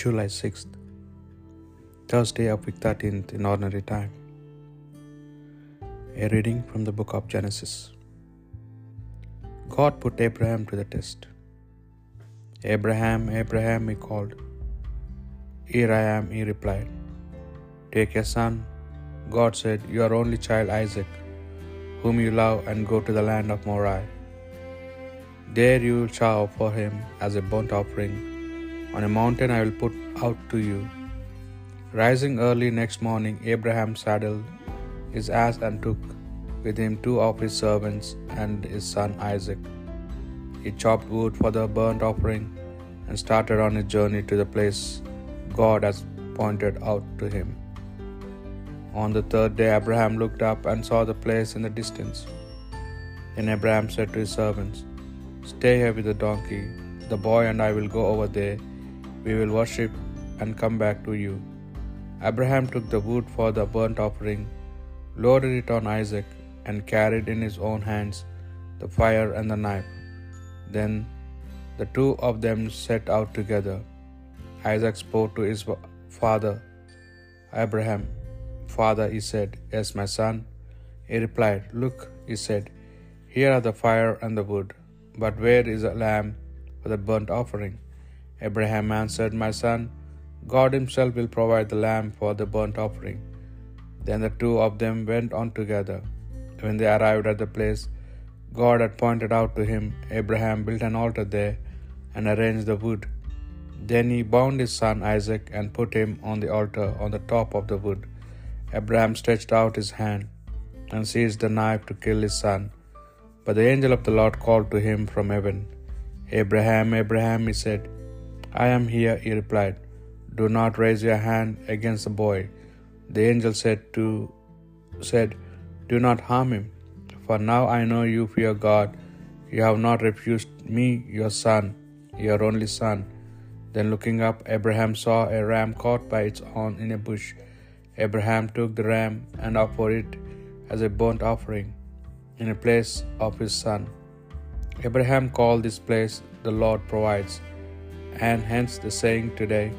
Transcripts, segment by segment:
July 6th, Thursday of week 13th in ordinary time. A reading from the book of Genesis. God put Abraham to the test. Abraham, Abraham, he called. Here I am, he replied. Take your son. God said, Your only child Isaac, whom you love, and go to the land of Moriah. There you shall offer him as a burnt offering on a mountain I will put out to you. Rising early next morning, Abraham saddled his ass and took with him two of his servants and his son Isaac. He chopped wood for the burnt offering and started on his journey to the place God has pointed out to him. On the third day, Abraham looked up and saw the place in the distance. Then Abraham said to his servants, Stay here with the donkey. The boy and I will go over there we will worship and come back to you. Abraham took the wood for the burnt offering, loaded it on Isaac, and carried in his own hands the fire and the knife. Then the two of them set out together. Isaac spoke to his father, Abraham. Father, he said, Yes, my son. He replied, Look, he said, Here are the fire and the wood, but where is a lamb for the burnt offering? Abraham answered, My son, God Himself will provide the lamb for the burnt offering. Then the two of them went on together. When they arrived at the place God had pointed out to him, Abraham built an altar there and arranged the wood. Then he bound his son Isaac and put him on the altar on the top of the wood. Abraham stretched out his hand and seized the knife to kill his son. But the angel of the Lord called to him from heaven. Abraham, Abraham, he said. I am here, he replied. Do not raise your hand against the boy. The angel said to said, Do not harm him, for now I know you fear God. You have not refused me, your son, your only son. Then looking up, Abraham saw a ram caught by its horn in a bush. Abraham took the ram and offered it as a burnt offering in a place of his son. Abraham called this place the Lord provides and hence the saying today,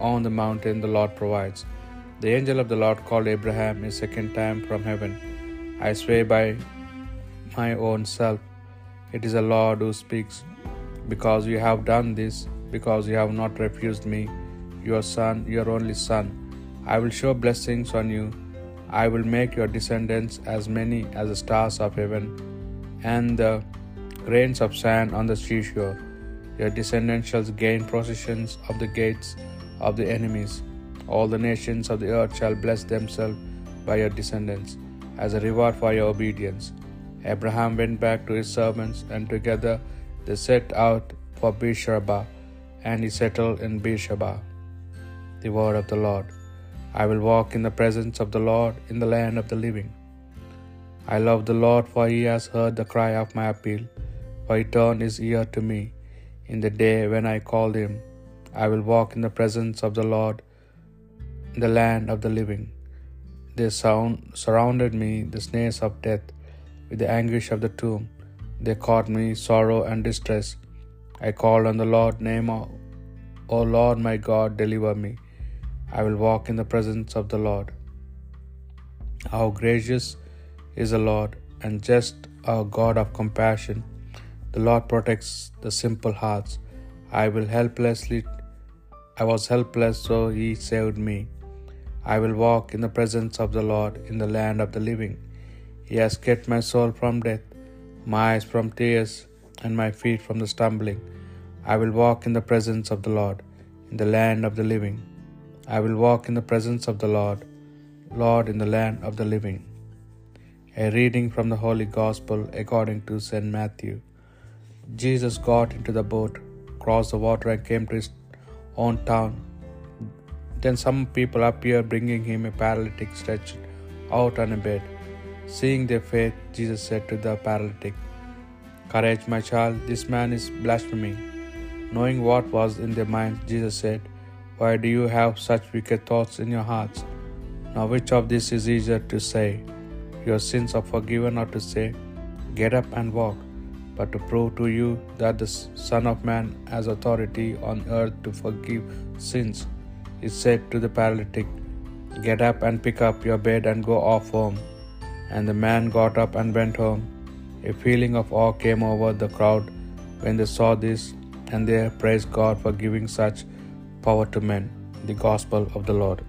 On the mountain the Lord provides. The angel of the Lord called Abraham a second time from heaven. I swear by my own self, it is the Lord who speaks, because you have done this, because you have not refused me, your son, your only son. I will show blessings on you. I will make your descendants as many as the stars of heaven and the grains of sand on the seashore. Your descendants shall gain possessions of the gates of the enemies. All the nations of the earth shall bless themselves by your descendants, as a reward for your obedience. Abraham went back to his servants, and together they set out for Beersheba, and he settled in Beersheba. The word of the Lord. I will walk in the presence of the Lord in the land of the living. I love the Lord, for he has heard the cry of my appeal, for he turned his ear to me. In the day when I called him, I will walk in the presence of the Lord in the land of the living. They sound, surrounded me, the snares of death, with the anguish of the tomb. They caught me sorrow and distress. I called on the Lord, name, O Lord my God, deliver me. I will walk in the presence of the Lord. How gracious is the Lord, and just our God of compassion. The Lord protects the simple hearts. I will helplessly I was helpless, so he saved me. I will walk in the presence of the Lord in the land of the living. He has kept my soul from death, my eyes from tears, and my feet from the stumbling. I will walk in the presence of the Lord in the land of the living. I will walk in the presence of the Lord, Lord in the land of the living. A reading from the Holy Gospel according to St. Matthew. Jesus got into the boat, crossed the water, and came to his own town. Then some people appeared, bringing him a paralytic stretched out on a bed. Seeing their faith, Jesus said to the paralytic, Courage, my child, this man is blaspheming. Knowing what was in their minds, Jesus said, Why do you have such wicked thoughts in your hearts? Now, which of this is easier to say, Your sins are forgiven, or to say, Get up and walk? But to prove to you that the Son of Man has authority on earth to forgive sins, he said to the paralytic, Get up and pick up your bed and go off home. And the man got up and went home. A feeling of awe came over the crowd when they saw this, and they praised God for giving such power to men. The Gospel of the Lord.